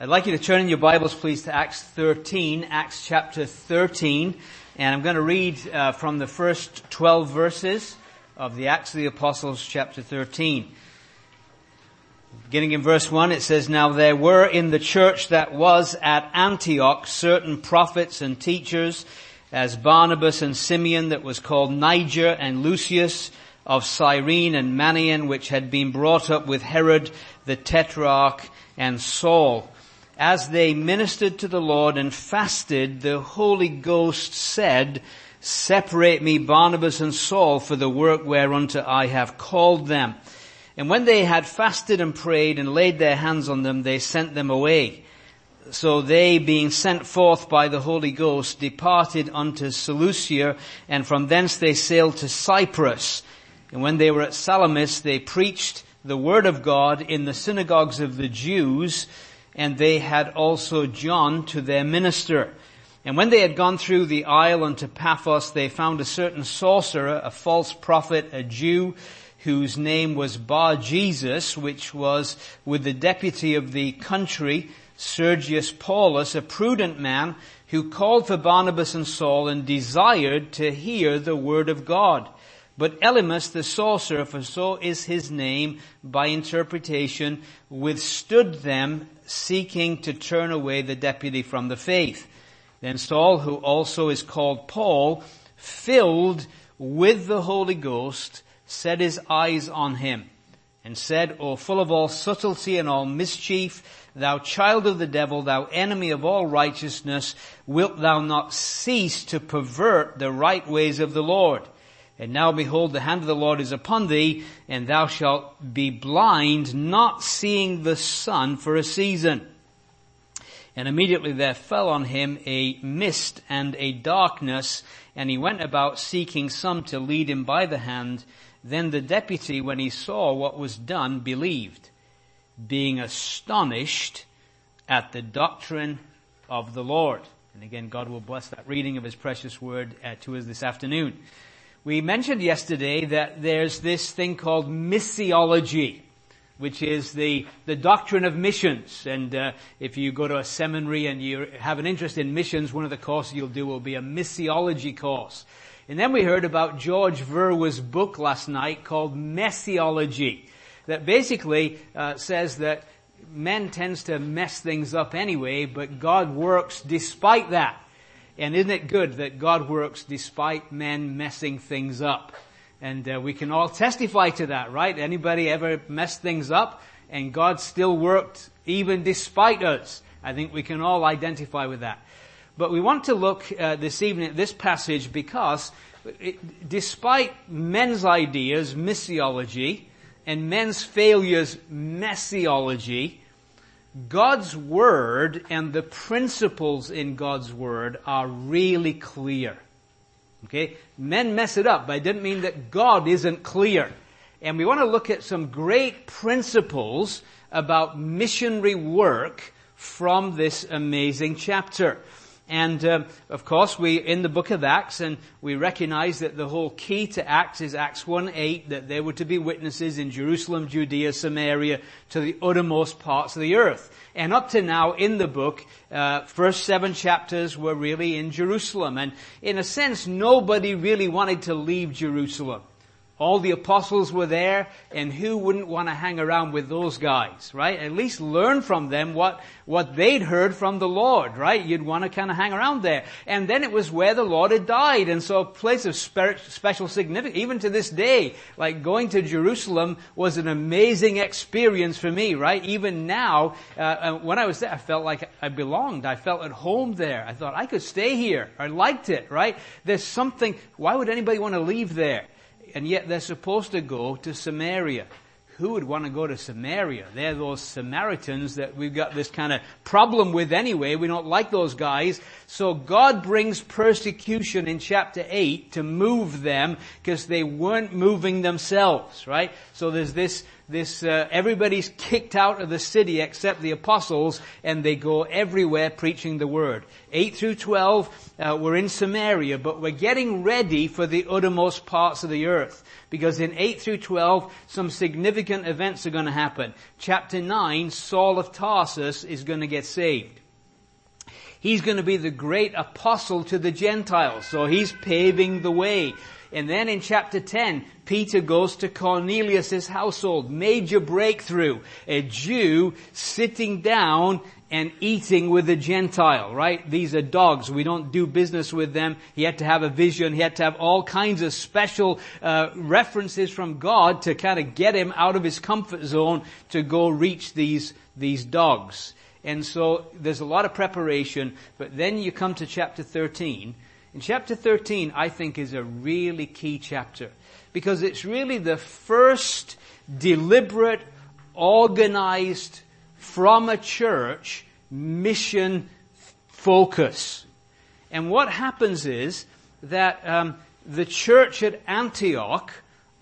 I'd like you to turn in your Bibles, please, to Acts 13, Acts chapter 13, and I'm going to read uh, from the first 12 verses of the Acts of the Apostles, chapter 13. Beginning in verse 1, it says, Now there were in the church that was at Antioch certain prophets and teachers, as Barnabas and Simeon that was called Niger and Lucius of Cyrene and Manaen, which had been brought up with Herod the Tetrarch and Saul as they ministered to the Lord and fasted, the Holy Ghost said, separate me Barnabas and Saul for the work whereunto I have called them. And when they had fasted and prayed and laid their hands on them, they sent them away. So they, being sent forth by the Holy Ghost, departed unto Seleucia, and from thence they sailed to Cyprus. And when they were at Salamis, they preached the word of God in the synagogues of the Jews, and they had also John to their minister. And when they had gone through the isle unto Paphos, they found a certain sorcerer, a false prophet, a Jew, whose name was Bar Jesus, which was with the deputy of the country, Sergius Paulus, a prudent man, who called for Barnabas and Saul and desired to hear the word of God. But Elymas the sorcerer, for so is his name by interpretation, withstood them seeking to turn away the deputy from the faith. Then Saul, who also is called Paul, filled with the Holy Ghost, set his eyes on him and said, O full of all subtlety and all mischief, thou child of the devil, thou enemy of all righteousness, wilt thou not cease to pervert the right ways of the Lord? And now behold, the hand of the Lord is upon thee, and thou shalt be blind, not seeing the sun for a season. And immediately there fell on him a mist and a darkness, and he went about seeking some to lead him by the hand. Then the deputy, when he saw what was done, believed, being astonished at the doctrine of the Lord. And again, God will bless that reading of his precious word uh, to us this afternoon. We mentioned yesterday that there's this thing called missiology, which is the, the doctrine of missions. And uh, if you go to a seminary and you have an interest in missions, one of the courses you'll do will be a missiology course. And then we heard about George Verwer's book last night called Messiology, that basically uh, says that men tends to mess things up anyway, but God works despite that. And isn't it good that God works despite men messing things up? And uh, we can all testify to that, right? Anybody ever messed things up and God still worked even despite us? I think we can all identify with that. But we want to look uh, this evening at this passage because it, despite men's ideas, missiology, and men's failures, messiology, God's Word and the principles in God's Word are really clear. Okay? Men mess it up, but it didn't mean that God isn't clear. And we want to look at some great principles about missionary work from this amazing chapter. And uh, of course, we in the book of Acts, and we recognize that the whole key to Acts is Acts one eight that there were to be witnesses in Jerusalem, Judea, Samaria, to the uttermost parts of the earth. And up to now in the book, uh, first seven chapters were really in Jerusalem, and in a sense, nobody really wanted to leave Jerusalem. All the apostles were there, and who wouldn't want to hang around with those guys, right? At least learn from them what, what they'd heard from the Lord, right? You'd want to kind of hang around there. And then it was where the Lord had died, and so a place of special significance, even to this day, like going to Jerusalem was an amazing experience for me, right? Even now, uh, uh, when I was there, I felt like I belonged. I felt at home there. I thought I could stay here. I liked it, right? There's something, why would anybody want to leave there? And yet they're supposed to go to Samaria. Who would want to go to Samaria? They're those Samaritans that we've got this kind of problem with anyway. We don't like those guys. So God brings persecution in chapter 8 to move them because they weren't moving themselves, right? So there's this this, uh, everybody's kicked out of the city except the apostles and they go everywhere preaching the word. 8 through 12, uh, we're in Samaria, but we're getting ready for the uttermost parts of the earth. Because in 8 through 12, some significant events are going to happen. Chapter 9, Saul of Tarsus is going to get saved. He's going to be the great apostle to the Gentiles. So he's paving the way. And then in chapter 10, Peter goes to Cornelius' household. Major breakthrough. A Jew sitting down and eating with a Gentile, right? These are dogs. We don't do business with them. He had to have a vision. He had to have all kinds of special uh, references from God to kind of get him out of his comfort zone to go reach these these dogs. And so there's a lot of preparation, but then you come to chapter 13. And chapter 13, I think, is a really key chapter because it's really the first deliberate, organized, from a church mission focus. And what happens is that um, the church at Antioch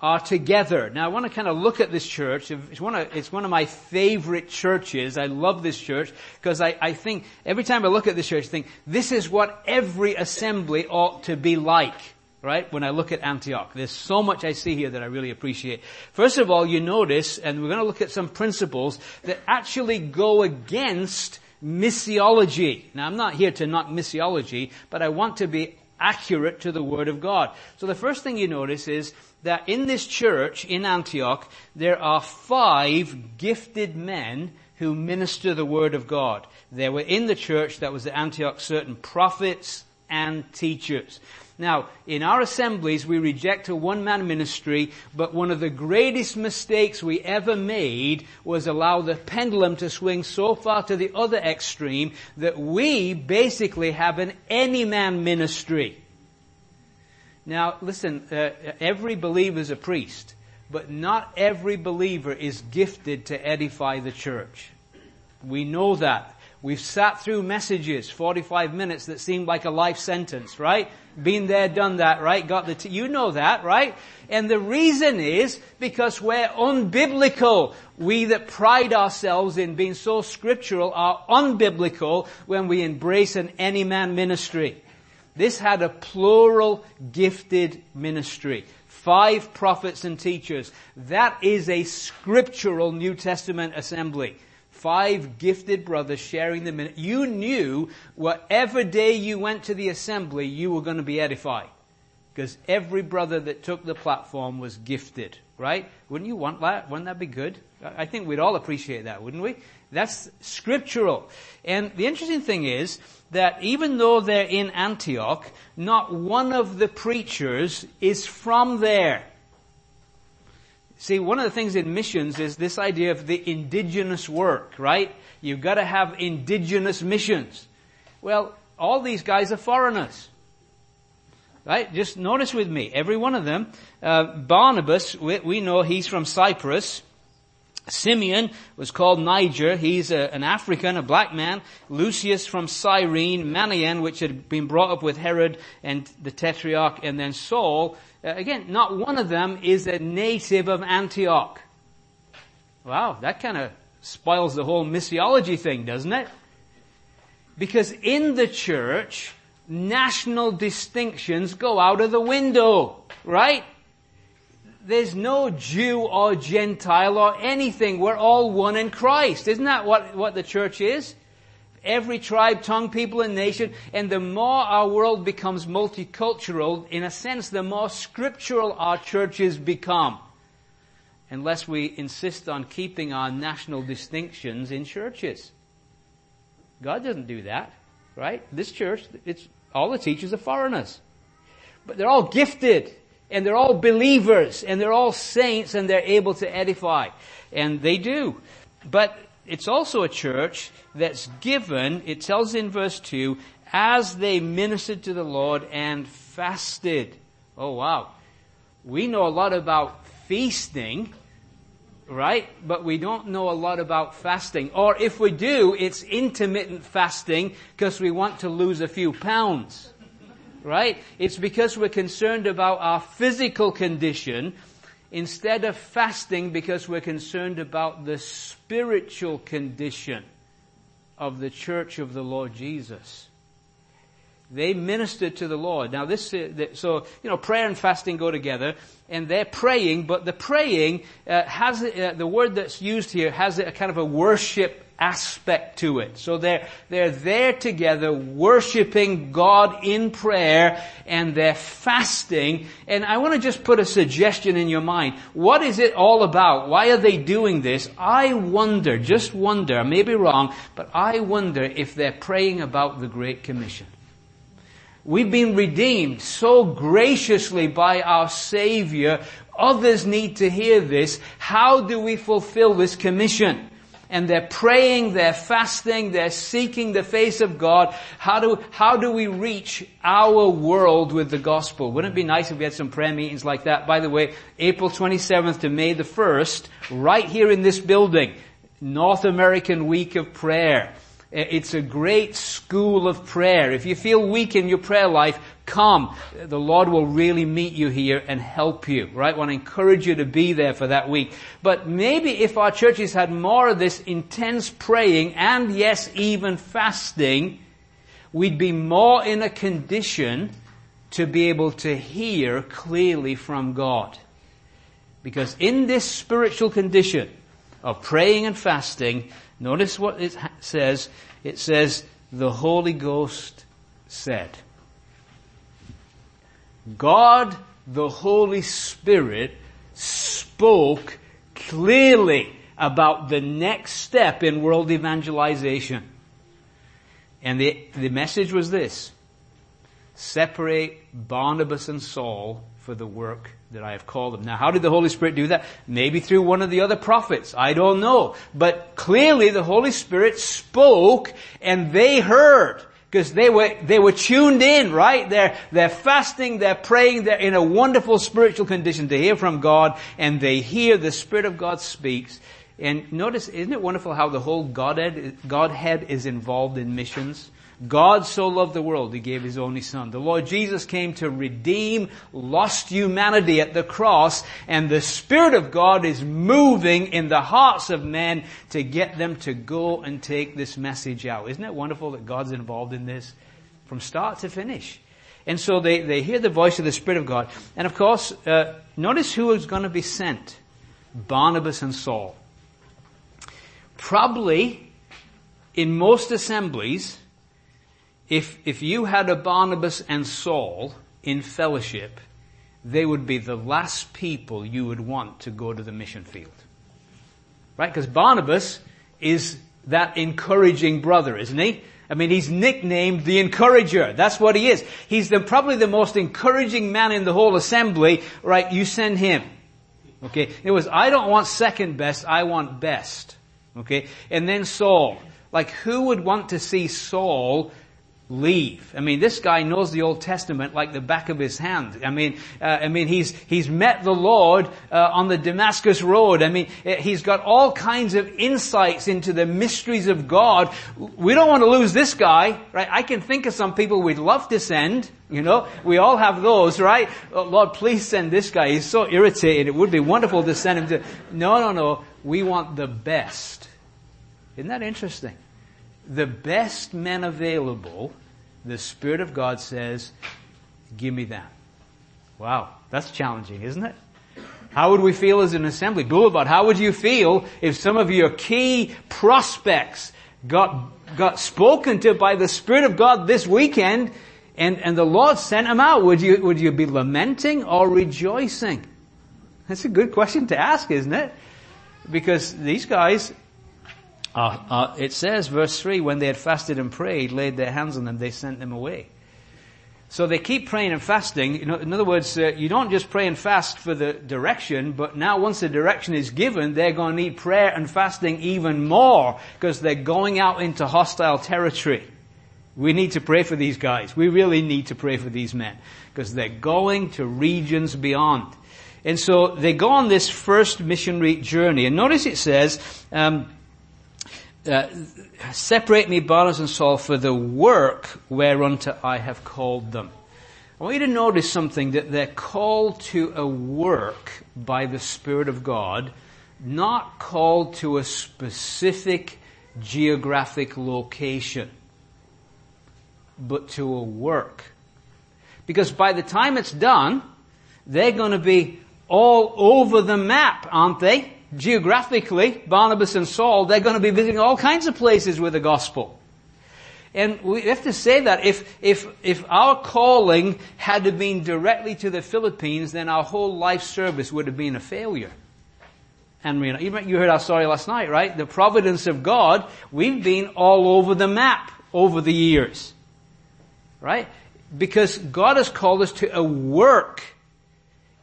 are together. Now I want to kind of look at this church. It's one of, it's one of my favorite churches. I love this church because I, I think every time I look at this church, I think this is what every assembly ought to be like. Right? When I look at Antioch, there's so much I see here that I really appreciate. First of all, you notice, and we're going to look at some principles that actually go against missiology. Now I'm not here to knock missiology, but I want to be accurate to the Word of God. So the first thing you notice is that in this church in Antioch, there are five gifted men who minister the Word of God. There were in the church that was at Antioch certain prophets and teachers. Now, in our assemblies, we reject a one-man ministry, but one of the greatest mistakes we ever made was allow the pendulum to swing so far to the other extreme that we basically have an any-man ministry. Now, listen, uh, every believer is a priest, but not every believer is gifted to edify the church. We know that. We've sat through messages, 45 minutes that seemed like a life sentence, right? Been there, done that, right? Got the, t- you know that, right? And the reason is because we're unbiblical. We that pride ourselves in being so scriptural are unbiblical when we embrace an any man ministry. This had a plural gifted ministry. Five prophets and teachers. That is a scriptural New Testament assembly. Five gifted brothers sharing the minute. You knew whatever day you went to the assembly, you were going to be edified. Because every brother that took the platform was gifted, right? Wouldn't you want that? Wouldn't that be good? I think we'd all appreciate that, wouldn't we? That's scriptural. And the interesting thing is that even though they're in Antioch, not one of the preachers is from there. See, one of the things in missions is this idea of the indigenous work, right? You've got to have indigenous missions. Well, all these guys are foreigners. Right? Just notice with me, every one of them. Uh, Barnabas, we, we know he's from Cyprus. Simeon was called Niger. He's a, an African, a black man. Lucius from Cyrene. Manaen, which had been brought up with Herod and the Tetrarch. And then Saul. Uh, again, not one of them is a native of Antioch. Wow, that kind of spoils the whole missiology thing, doesn't it? Because in the church, national distinctions go out of the window, right? There's no Jew or Gentile or anything. We're all one in Christ. Isn't that what, what the church is? Every tribe, tongue, people, and nation. And the more our world becomes multicultural, in a sense, the more scriptural our churches become. Unless we insist on keeping our national distinctions in churches. God doesn't do that, right? This church, it's, all the teachers are foreigners. But they're all gifted and they're all believers and they're all saints and they're able to edify. And they do. But it's also a church that's given, it tells in verse 2, as they ministered to the Lord and fasted. Oh wow. We know a lot about feasting, right? But we don't know a lot about fasting. Or if we do, it's intermittent fasting because we want to lose a few pounds right? It's because we're concerned about our physical condition instead of fasting because we're concerned about the spiritual condition of the church of the Lord Jesus. They ministered to the Lord. Now this, uh, so, you know, prayer and fasting go together, and they're praying, but the praying uh, has, uh, the word that's used here has a kind of a worship aspect to it. So they're, they're there together worshiping God in prayer and they're fasting. And I want to just put a suggestion in your mind. What is it all about? Why are they doing this? I wonder, just wonder, I may be wrong, but I wonder if they're praying about the Great Commission. We've been redeemed so graciously by our Savior. Others need to hear this. How do we fulfill this commission? and they're praying, they're fasting, they're seeking the face of God. How do, how do we reach our world with the gospel? Wouldn't it be nice if we had some prayer meetings like that? By the way, April 27th to May the 1st, right here in this building, North American Week of Prayer. It's a great school of prayer. If you feel weak in your prayer life, come. The Lord will really meet you here and help you, right? I want to encourage you to be there for that week. But maybe if our churches had more of this intense praying and yes, even fasting, we'd be more in a condition to be able to hear clearly from God. Because in this spiritual condition of praying and fasting, notice what it says. It says, the Holy Ghost said. God the Holy Spirit spoke clearly about the next step in world evangelization. And the, the message was this. Separate Barnabas and Saul for the work that I have called them. Now how did the Holy Spirit do that? Maybe through one of the other prophets. I don't know. But clearly the Holy Spirit spoke and they heard because they were, they were tuned in, right? They're, they're fasting, they're praying, they're in a wonderful spiritual condition to hear from God, and they hear the Spirit of God speaks. And notice, isn't it wonderful how the whole Godhead, Godhead is involved in missions? God so loved the world, He gave His only Son. The Lord Jesus came to redeem lost humanity at the cross, and the Spirit of God is moving in the hearts of men to get them to go and take this message out. Isn't it wonderful that God's involved in this? From start to finish. And so they, they hear the voice of the Spirit of God. And of course, uh, notice who is going to be sent. Barnabas and Saul. Probably, in most assemblies, if, if you had a Barnabas and Saul in fellowship, they would be the last people you would want to go to the mission field. Right? Because Barnabas is that encouraging brother, isn't he? I mean, he's nicknamed the encourager. That's what he is. He's the, probably the most encouraging man in the whole assembly. Right? You send him. Okay? It was, I don't want second best, I want best. Okay? And then Saul. Like, who would want to see Saul leave. I mean, this guy knows the Old Testament like the back of his hand. I mean, uh, I mean, he's he's met the Lord uh, on the Damascus road. I mean, uh, he's got all kinds of insights into the mysteries of God. We don't want to lose this guy, right? I can think of some people we'd love to send. You know, we all have those, right? Oh, Lord, please send this guy. He's so irritated. It would be wonderful to send him to. No, no, no. We want the best. Isn't that interesting? The best men available, the Spirit of God says, give me that. Wow, that's challenging, isn't it? How would we feel as an assembly? Boulevard, how would you feel if some of your key prospects got, got spoken to by the Spirit of God this weekend and, and the Lord sent them out? Would you, would you be lamenting or rejoicing? That's a good question to ask, isn't it? Because these guys, uh, uh, it says, verse 3, when they had fasted and prayed, laid their hands on them, they sent them away. So they keep praying and fasting. In other words, uh, you don't just pray and fast for the direction, but now once the direction is given, they're going to need prayer and fasting even more because they're going out into hostile territory. We need to pray for these guys. We really need to pray for these men because they're going to regions beyond. And so they go on this first missionary journey. And notice it says, um, uh, separate me, Barnabas and Saul, for the work whereunto I have called them. I want you to notice something that they're called to a work by the Spirit of God, not called to a specific geographic location, but to a work. Because by the time it's done, they're going to be all over the map, aren't they? Geographically, Barnabas and Saul, they're going to be visiting all kinds of places with the gospel. And we have to say that if, if, if our calling had been directly to the Philippines, then our whole life service would have been a failure. And you, heard our story last night, right? The providence of God, we've been all over the map over the years. Right? Because God has called us to a work.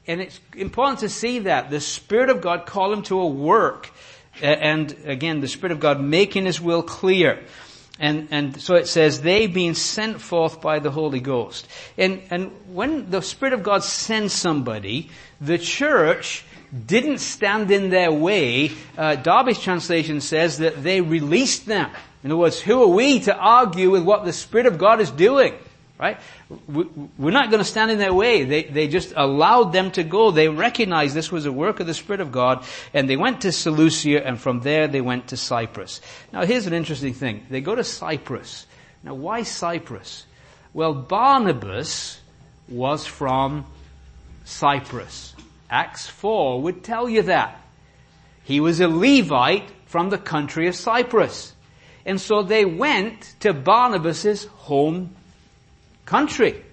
And it's important to see that. The Spirit of God called him to a work. And again, the Spirit of God making His will clear. And, and so it says, they being sent forth by the Holy Ghost. And, and when the Spirit of God sends somebody, the church didn't stand in their way. Uh, Darby's translation says that they released them. In other words, who are we to argue with what the Spirit of God is doing? Right? We're not going to stand in their way. They, they just allowed them to go. They recognized this was a work of the Spirit of God, and they went to Seleucia, and from there they went to Cyprus. Now here's an interesting thing. They go to Cyprus. Now why Cyprus? Well, Barnabas was from Cyprus. Acts 4 would tell you that. He was a Levite from the country of Cyprus. And so they went to Barnabas' home country.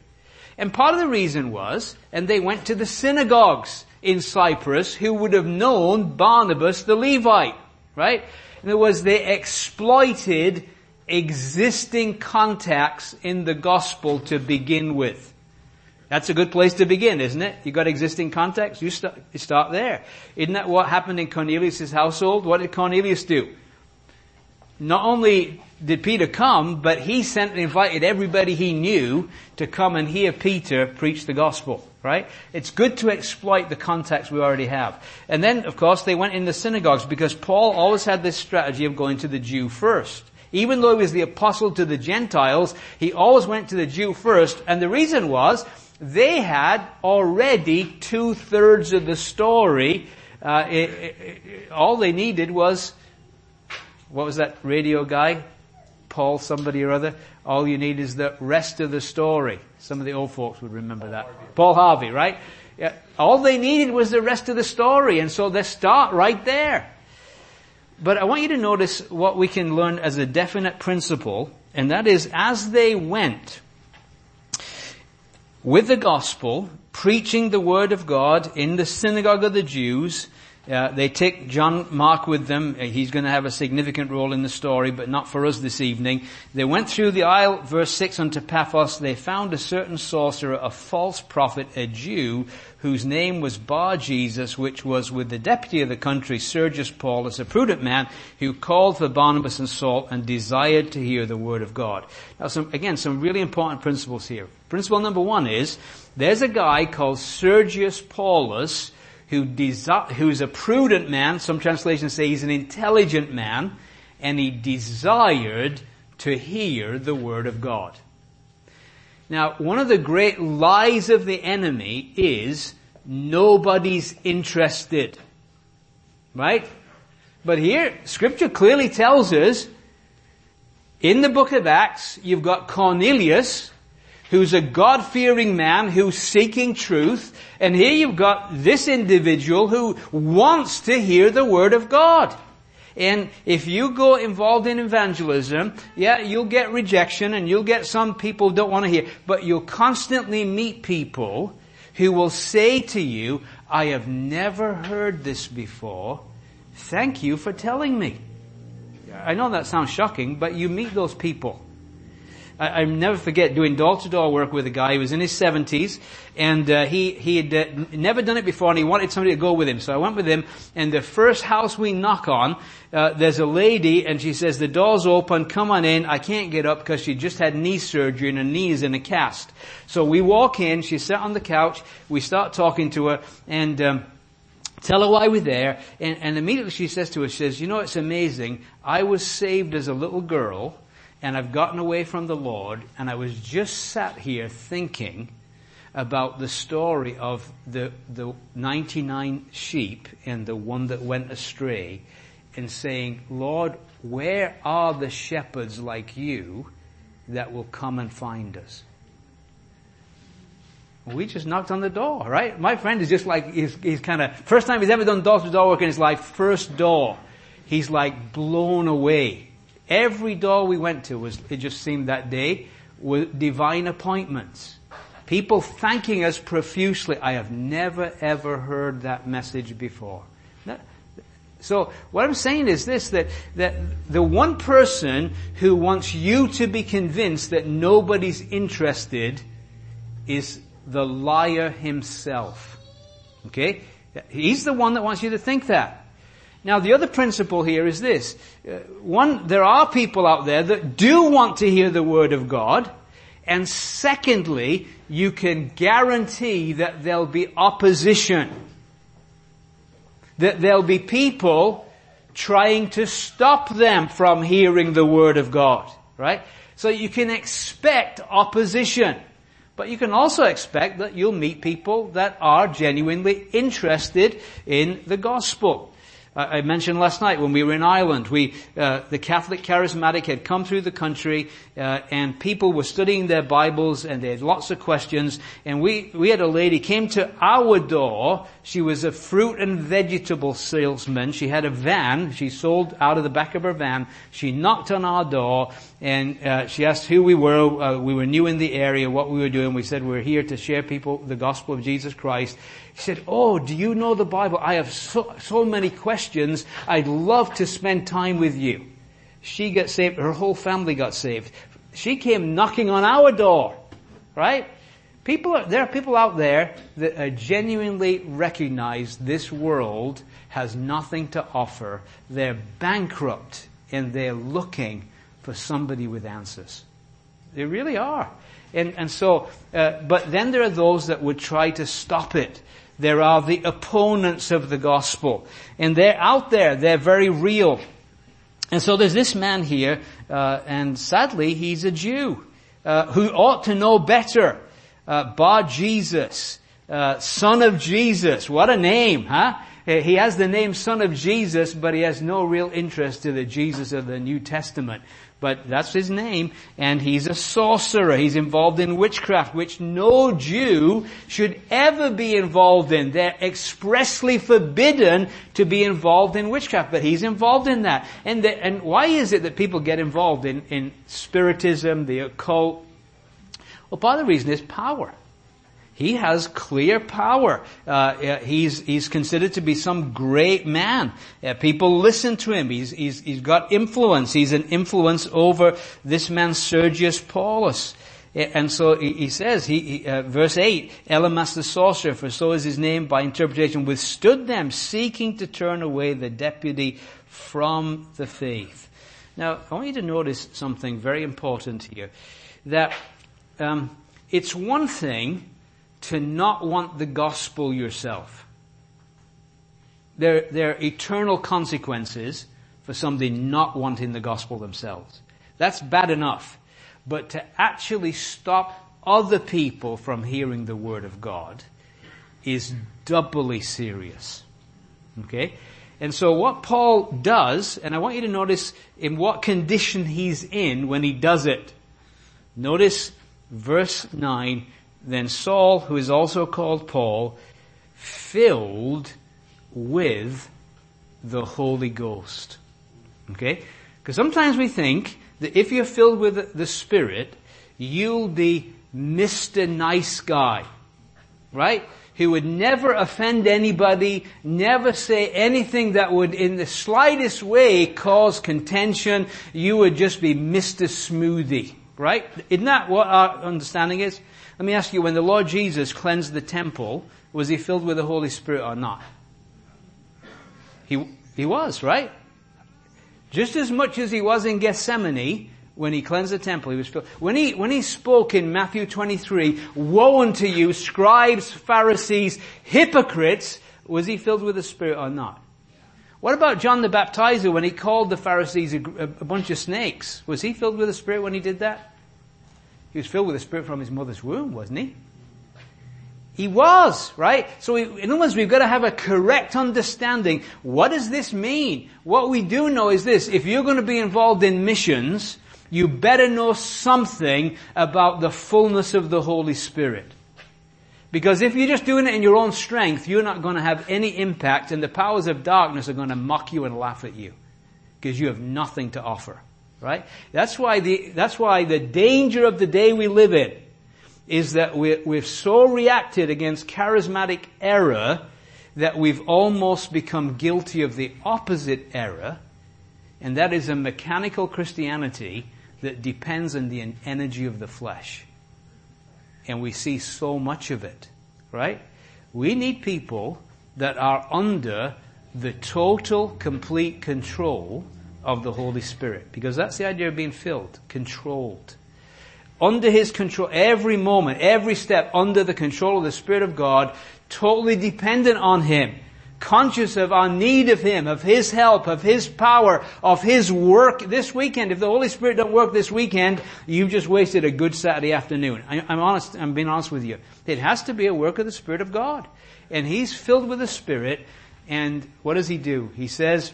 And part of the reason was, and they went to the synagogues in Cyprus who would have known Barnabas the Levite, right? In other words, they exploited existing contacts in the gospel to begin with. That's a good place to begin, isn't it? You got existing contacts, you start, you start there. Isn't that what happened in Cornelius' household? What did Cornelius do? Not only did Peter come, but he sent and invited everybody he knew to come and hear Peter preach the gospel, right? It's good to exploit the contacts we already have. And then, of course, they went in the synagogues because Paul always had this strategy of going to the Jew first. Even though he was the apostle to the Gentiles, he always went to the Jew first, and the reason was, they had already two thirds of the story. Uh, it, it, all they needed was, what was that radio guy? Paul somebody or other. All you need is the rest of the story. Some of the old folks would remember Paul that. Harvey. Paul Harvey, right? Yeah. All they needed was the rest of the story, and so they start right there. But I want you to notice what we can learn as a definite principle, and that is as they went with the gospel, preaching the word of God in the synagogue of the Jews, uh, they take John Mark with them. Uh, he's going to have a significant role in the story, but not for us this evening. They went through the isle, verse 6, unto Paphos. They found a certain sorcerer, a false prophet, a Jew, whose name was Bar Jesus, which was with the deputy of the country, Sergius Paulus, a prudent man, who called for Barnabas and Saul and desired to hear the word of God. Now, some, again, some really important principles here. Principle number one is, there's a guy called Sergius Paulus, who desi- who's a prudent man, some translations say he's an intelligent man, and he desired to hear the word of God. Now, one of the great lies of the enemy is nobody's interested. Right? But here, scripture clearly tells us, in the book of Acts, you've got Cornelius, who's a God-fearing man who's seeking truth. And here you've got this individual who wants to hear the Word of God. And if you go involved in evangelism, yeah, you'll get rejection and you'll get some people don't want to hear, but you'll constantly meet people who will say to you, I have never heard this before. Thank you for telling me. I know that sounds shocking, but you meet those people. I, never forget doing door-to-door work with a guy who was in his 70s, and uh, he he had uh, never done it before, and he wanted somebody to go with him. So I went with him, and the first house we knock on, uh, there's a lady, and she says, the door's open, come on in. I can't get up because she just had knee surgery, and her knee is in a cast. So we walk in, she sat on the couch, we start talking to her, and... Um, tell her why we're there, and, and, immediately she says to us, she says, you know, it's amazing. I was saved as a little girl, and I've gotten away from the Lord, and I was just sat here thinking about the story of the, the 99 sheep and the one that went astray and saying, Lord, where are the shepherds like you that will come and find us? We just knocked on the door, right? My friend is just like, he's, he's kind of, first time he's ever done door to door work in his life, first door. He's like blown away. Every door we went to was, it just seemed that day, were divine appointments. People thanking us profusely. I have never ever heard that message before. So what I'm saying is this, that, that the one person who wants you to be convinced that nobody's interested is the liar himself. Okay? He's the one that wants you to think that. Now the other principle here is this. Uh, one, there are people out there that do want to hear the word of God. And secondly, you can guarantee that there'll be opposition. That there'll be people trying to stop them from hearing the word of God. Right? So you can expect opposition. But you can also expect that you'll meet people that are genuinely interested in the gospel. I mentioned last night when we were in Ireland, we, uh, the Catholic charismatic had come through the country, uh, and people were studying their Bibles, and they had lots of questions. And we, we had a lady came to our door. She was a fruit and vegetable salesman. She had a van. She sold out of the back of her van. She knocked on our door, and uh, she asked who we were. Uh, we were new in the area, what we were doing. We said we're here to share people the gospel of Jesus Christ. She said, Oh, do you know the Bible? I have so, so many questions. I'd love to spend time with you. She got saved. Her whole family got saved. She came knocking on our door. Right? People are, there are people out there that are genuinely recognize this world has nothing to offer. They're bankrupt and they're looking for somebody with answers. They really are. And, and so, uh, but then there are those that would try to stop it. There are the opponents of the gospel. And they're out there. They're very real. And so there's this man here, uh, and sadly he's a Jew, uh, who ought to know better. Uh, Bar Jesus, uh, son of Jesus. What a name, huh? He has the name son of Jesus, but he has no real interest to the Jesus of the New Testament but that's his name, and he's a sorcerer. He's involved in witchcraft, which no Jew should ever be involved in. They're expressly forbidden to be involved in witchcraft, but he's involved in that. And, the, and why is it that people get involved in, in spiritism, the occult? Well, part of the reason is power. He has clear power. Uh, he's, he's considered to be some great man. Uh, people listen to him. He's, he's, he's got influence. He's an influence over this man Sergius Paulus. And so he, says, he, he uh, verse 8, Elymas the sorcerer, for so is his name by interpretation, withstood them, seeking to turn away the deputy from the faith. Now, I want you to notice something very important here. That um, it's one thing to not want the gospel yourself. There, there are eternal consequences for somebody not wanting the gospel themselves. That's bad enough. But to actually stop other people from hearing the word of God is doubly serious. Okay? And so what Paul does, and I want you to notice in what condition he's in when he does it. Notice verse 9, then Saul, who is also called Paul, filled with the Holy Ghost. Okay? Because sometimes we think that if you're filled with the Spirit, you'll be Mr. Nice Guy. Right? Who would never offend anybody, never say anything that would in the slightest way cause contention. You would just be Mr. Smoothie. Right? Isn't that what our understanding is? Let me ask you, when the Lord Jesus cleansed the temple, was he filled with the Holy Spirit or not? He, he was, right? Just as much as he was in Gethsemane, when he cleansed the temple, he was filled. When he, when he spoke in Matthew 23, woe unto you, scribes, Pharisees, hypocrites, was he filled with the Spirit or not? What about John the Baptizer when he called the Pharisees a, a, a bunch of snakes? Was he filled with the Spirit when he did that? He was filled with the Spirit from his mother's womb, wasn't he? He was, right? So we, in other words, we've got to have a correct understanding. What does this mean? What we do know is this. If you're going to be involved in missions, you better know something about the fullness of the Holy Spirit. Because if you're just doing it in your own strength, you're not going to have any impact and the powers of darkness are going to mock you and laugh at you. Because you have nothing to offer. Right? That's why the, that's why the danger of the day we live in is that we we've so reacted against charismatic error that we've almost become guilty of the opposite error, and that is a mechanical Christianity that depends on the energy of the flesh. And we see so much of it, right? We need people that are under the total, complete control of the Holy Spirit. Because that's the idea of being filled, controlled under His control, every moment, every step under the control of the Spirit of God, totally dependent on Him, conscious of our need of Him, of His help, of His power, of His work this weekend. If the Holy Spirit don't work this weekend, you've just wasted a good Saturday afternoon. I, I'm honest, I'm being honest with you. It has to be a work of the Spirit of God. And He's filled with the Spirit, and what does He do? He says,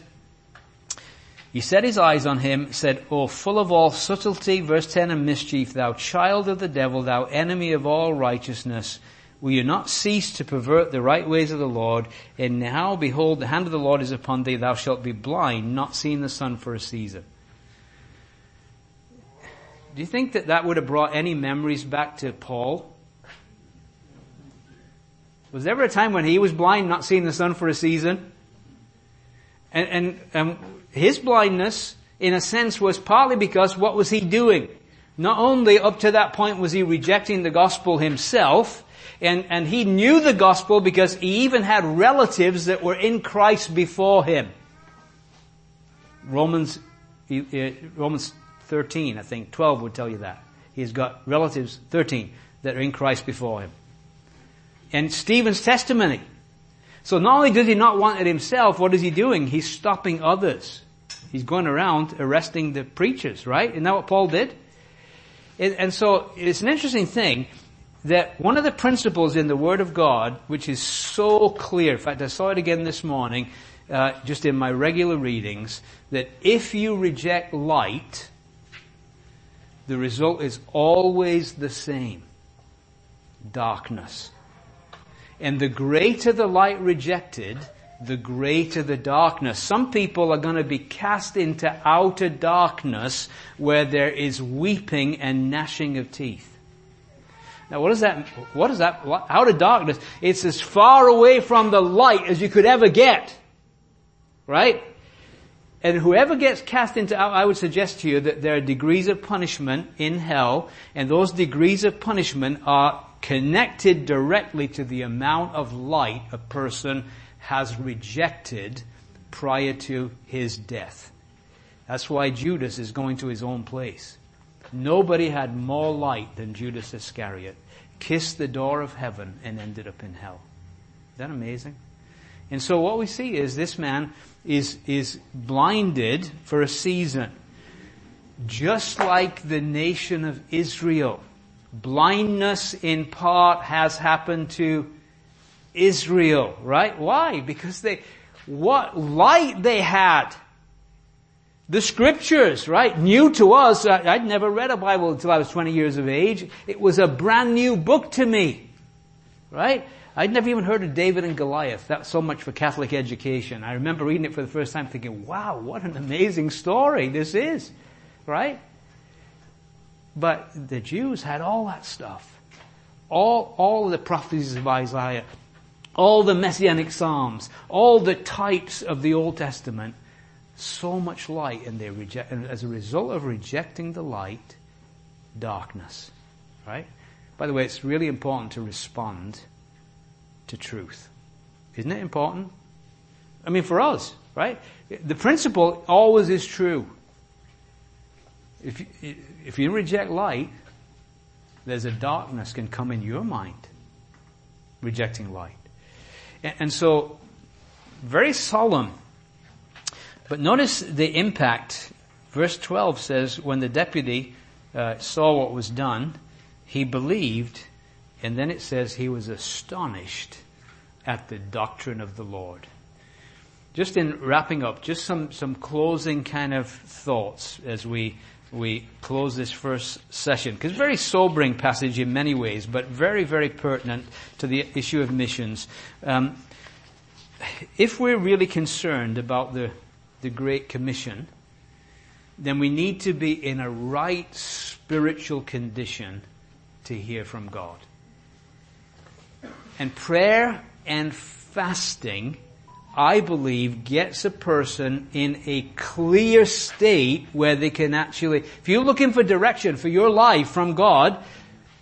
he set his eyes on him, said, O full of all subtlety, verse 10, and mischief, thou child of the devil, thou enemy of all righteousness, will you not cease to pervert the right ways of the Lord? And now, behold, the hand of the Lord is upon thee, thou shalt be blind, not seeing the sun for a season. Do you think that that would have brought any memories back to Paul? Was there ever a time when he was blind, not seeing the sun for a season? And, and, and his blindness, in a sense, was partly because what was he doing? Not only up to that point was he rejecting the gospel himself, and, and he knew the gospel because he even had relatives that were in Christ before him. Romans, uh, Romans 13, I think, 12 would tell you that. He's got relatives, 13, that are in Christ before him. And Stephen's testimony. So not only does he not want it himself, what is he doing? He's stopping others. He's going around arresting the preachers, right? Isn't that what Paul did? And so it's an interesting thing that one of the principles in the Word of God, which is so clear, in fact I saw it again this morning, uh, just in my regular readings, that if you reject light, the result is always the same. Darkness. And the greater the light rejected, the greater the darkness. Some people are going to be cast into outer darkness where there is weeping and gnashing of teeth. Now what is that, what is that, outer darkness? It's as far away from the light as you could ever get. Right? And whoever gets cast into, I would suggest to you that there are degrees of punishment in hell, and those degrees of punishment are connected directly to the amount of light a person has rejected prior to his death. That's why Judas is going to his own place. Nobody had more light than Judas Iscariot. Kissed the door of heaven and ended up in hell. Isn't that amazing? And so what we see is this man is, is blinded for a season. Just like the nation of Israel. Blindness in part has happened to Israel, right? Why? Because they, what light they had. The scriptures, right? New to us. I'd never read a Bible until I was 20 years of age. It was a brand new book to me. Right? I'd never even heard of David and Goliath. That's so much for Catholic education. I remember reading it for the first time thinking, wow, what an amazing story this is. Right? But the Jews had all that stuff. All, all the prophecies of Isaiah, all the messianic psalms, all the types of the Old Testament, so much light and they reject, and as a result of rejecting the light, darkness. Right? By the way, it's really important to respond to truth. Isn't it important? I mean, for us, right? The principle always is true. If you, if you reject light, there's a darkness can come in your mind, rejecting light. And so, very solemn. But notice the impact. Verse 12 says, when the deputy uh, saw what was done, he believed And then it says he was astonished at the doctrine of the Lord. Just in wrapping up, just some, some closing kind of thoughts as we, we close this first session. Because very sobering passage in many ways, but very, very pertinent to the issue of missions. Um, if we're really concerned about the, the Great Commission, then we need to be in a right spiritual condition to hear from God. And prayer and fasting, I believe, gets a person in a clear state where they can actually, if you're looking for direction for your life from God,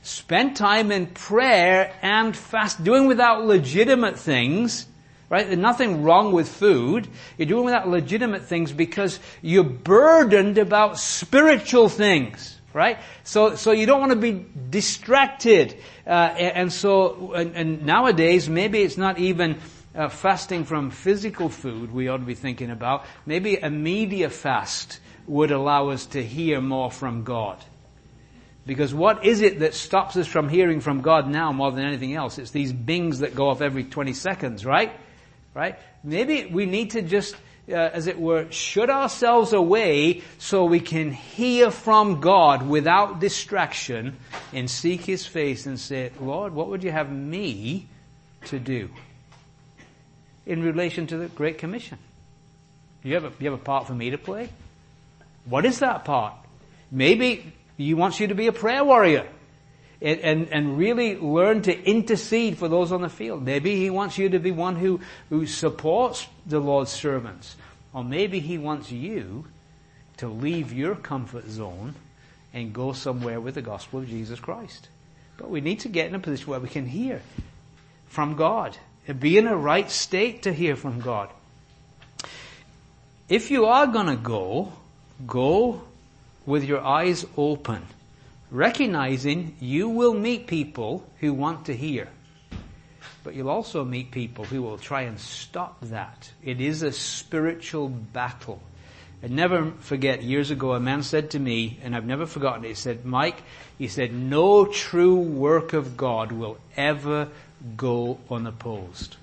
spend time in prayer and fast, doing without legitimate things, right? There's nothing wrong with food. You're doing without legitimate things because you're burdened about spiritual things right? So, so you don't want to be distracted. Uh, and so, and, and, nowadays, maybe it's not even uh, fasting from physical food we ought to be thinking about. Maybe a media fast would allow us to hear more from God. Because what is it that stops us from hearing from God now more than anything else? It's these bings that go off every 20 seconds, right? Right? Maybe we need to just uh, as it were, shut ourselves away so we can hear from God without distraction and seek His face and say, Lord, what would you have me to do in relation to the Great Commission? You have a, you have a part for me to play? What is that part? Maybe He wants you to be a prayer warrior. And, and, and, really learn to intercede for those on the field. Maybe he wants you to be one who, who supports the Lord's servants. Or maybe he wants you to leave your comfort zone and go somewhere with the gospel of Jesus Christ. But we need to get in a position where we can hear from God be in a right state to hear from God. If you are going to go, go with your eyes open, recognizing you will meet people who want to hear. But you'll also meet people who will try and stop that. It is a spiritual battle. I never forget, years ago a man said to me, and I've never forgotten it, he said, Mike, he said, no true work of God will ever go unopposed.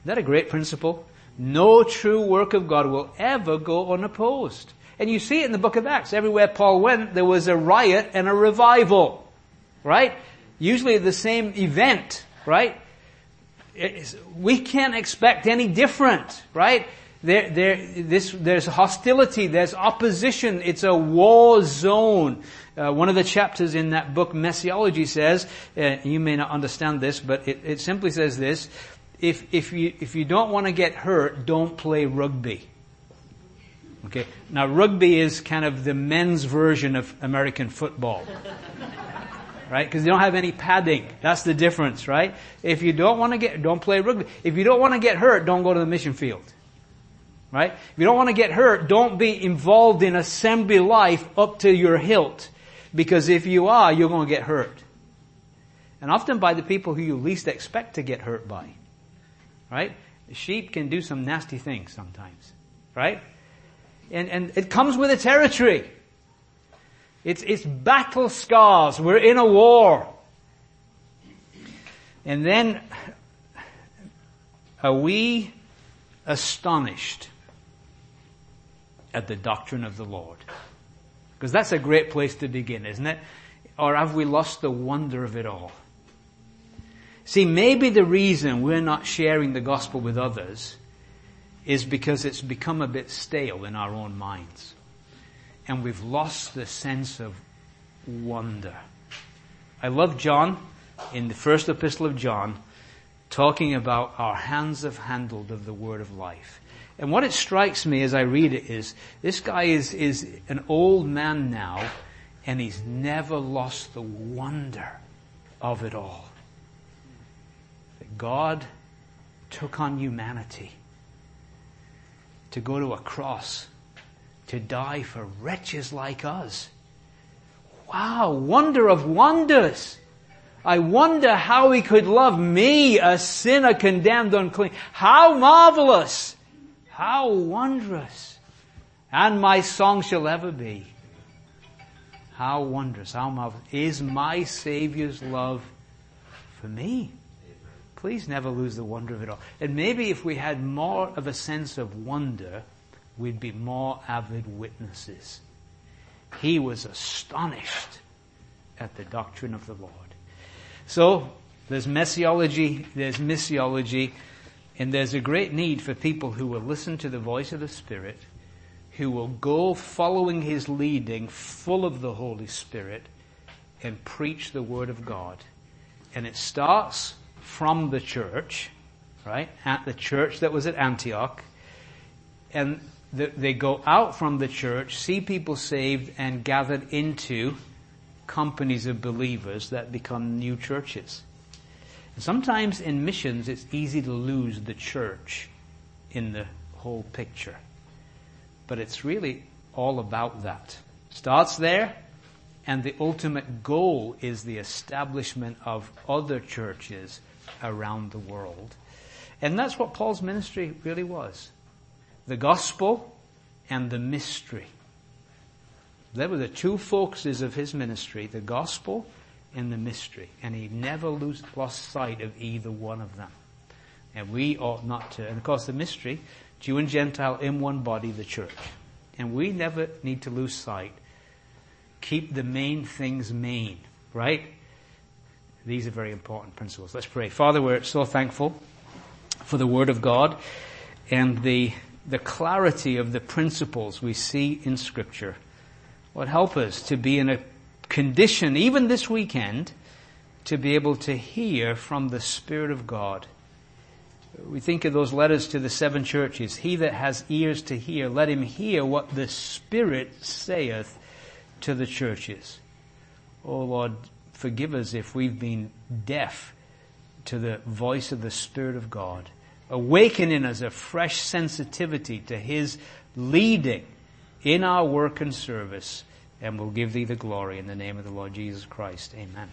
Isn't that a great principle? No true work of God will ever go unopposed. And you see it in the book of Acts. Everywhere Paul went, there was a riot and a revival. Right? Usually the same event right? It's, we can't expect any different, right? There, there, this, there's hostility, there's opposition, it's a war zone. Uh, one of the chapters in that book, Messiology, says, uh, you may not understand this, but it, it simply says this, if, if you, if you don't want to get hurt, don't play rugby. Okay. Now rugby is kind of the men's version of American football right? Because you don't have any padding. That's the difference, right? If you don't want to get, don't play rugby. If you don't want to get hurt, don't go to the mission field. Right? If you don't want to get hurt, don't be involved in assembly life up to your hilt. Because if you are, you're going to get hurt. And often by the people who you least expect to get hurt by. Right? Sheep can do some nasty things sometimes. Right? And, and it comes with a territory. It's, it's battle scars. We're in a war. And then, are we astonished at the doctrine of the Lord? Because that's a great place to begin, isn't it? Or have we lost the wonder of it all? See, maybe the reason we're not sharing the gospel with others is because it's become a bit stale in our own minds and we've lost the sense of wonder. I love John in the first epistle of John talking about our hands have handled of the word of life. And what it strikes me as I read it is this guy is, is an old man now and he's never lost the wonder of it all. That God took on humanity to go to a cross to die for wretches like us. Wow, wonder of wonders. I wonder how he could love me, a sinner condemned unclean. How marvelous! How wondrous! And my song shall ever be. How wondrous, how marvelous is my Savior's love for me. Please never lose the wonder of it all. And maybe if we had more of a sense of wonder, we'd be more avid witnesses. He was astonished at the doctrine of the Lord. So, there's messiology, there's missiology, and there's a great need for people who will listen to the voice of the Spirit, who will go following His leading, full of the Holy Spirit, and preach the Word of God. And it starts from the church, right? At the church that was at Antioch. And the, they go out from the church, see people saved, and gathered into companies of believers that become new churches. Sometimes in missions, it's easy to lose the church in the whole picture. But it's really all about that. Starts there, and the ultimate goal is the establishment of other churches around the world. And that's what Paul's ministry really was. The gospel and the mystery. They were the two focuses of his ministry, the gospel and the mystery. And he never lose, lost sight of either one of them. And we ought not to. And of course the mystery, Jew and Gentile in one body, the church. And we never need to lose sight. Keep the main things main, right? These are very important principles. Let's pray. Father, we're so thankful for the Word of God and the, the clarity of the principles we see in Scripture. Lord, help us to be in a condition, even this weekend, to be able to hear from the Spirit of God. We think of those letters to the seven churches. He that has ears to hear, let him hear what the Spirit saith to the churches. Oh Lord, forgive us if we've been deaf to the voice of the Spirit of God. Awaken in us a fresh sensitivity to His leading in our work and service, and we'll give Thee the glory in the name of the Lord Jesus Christ. Amen.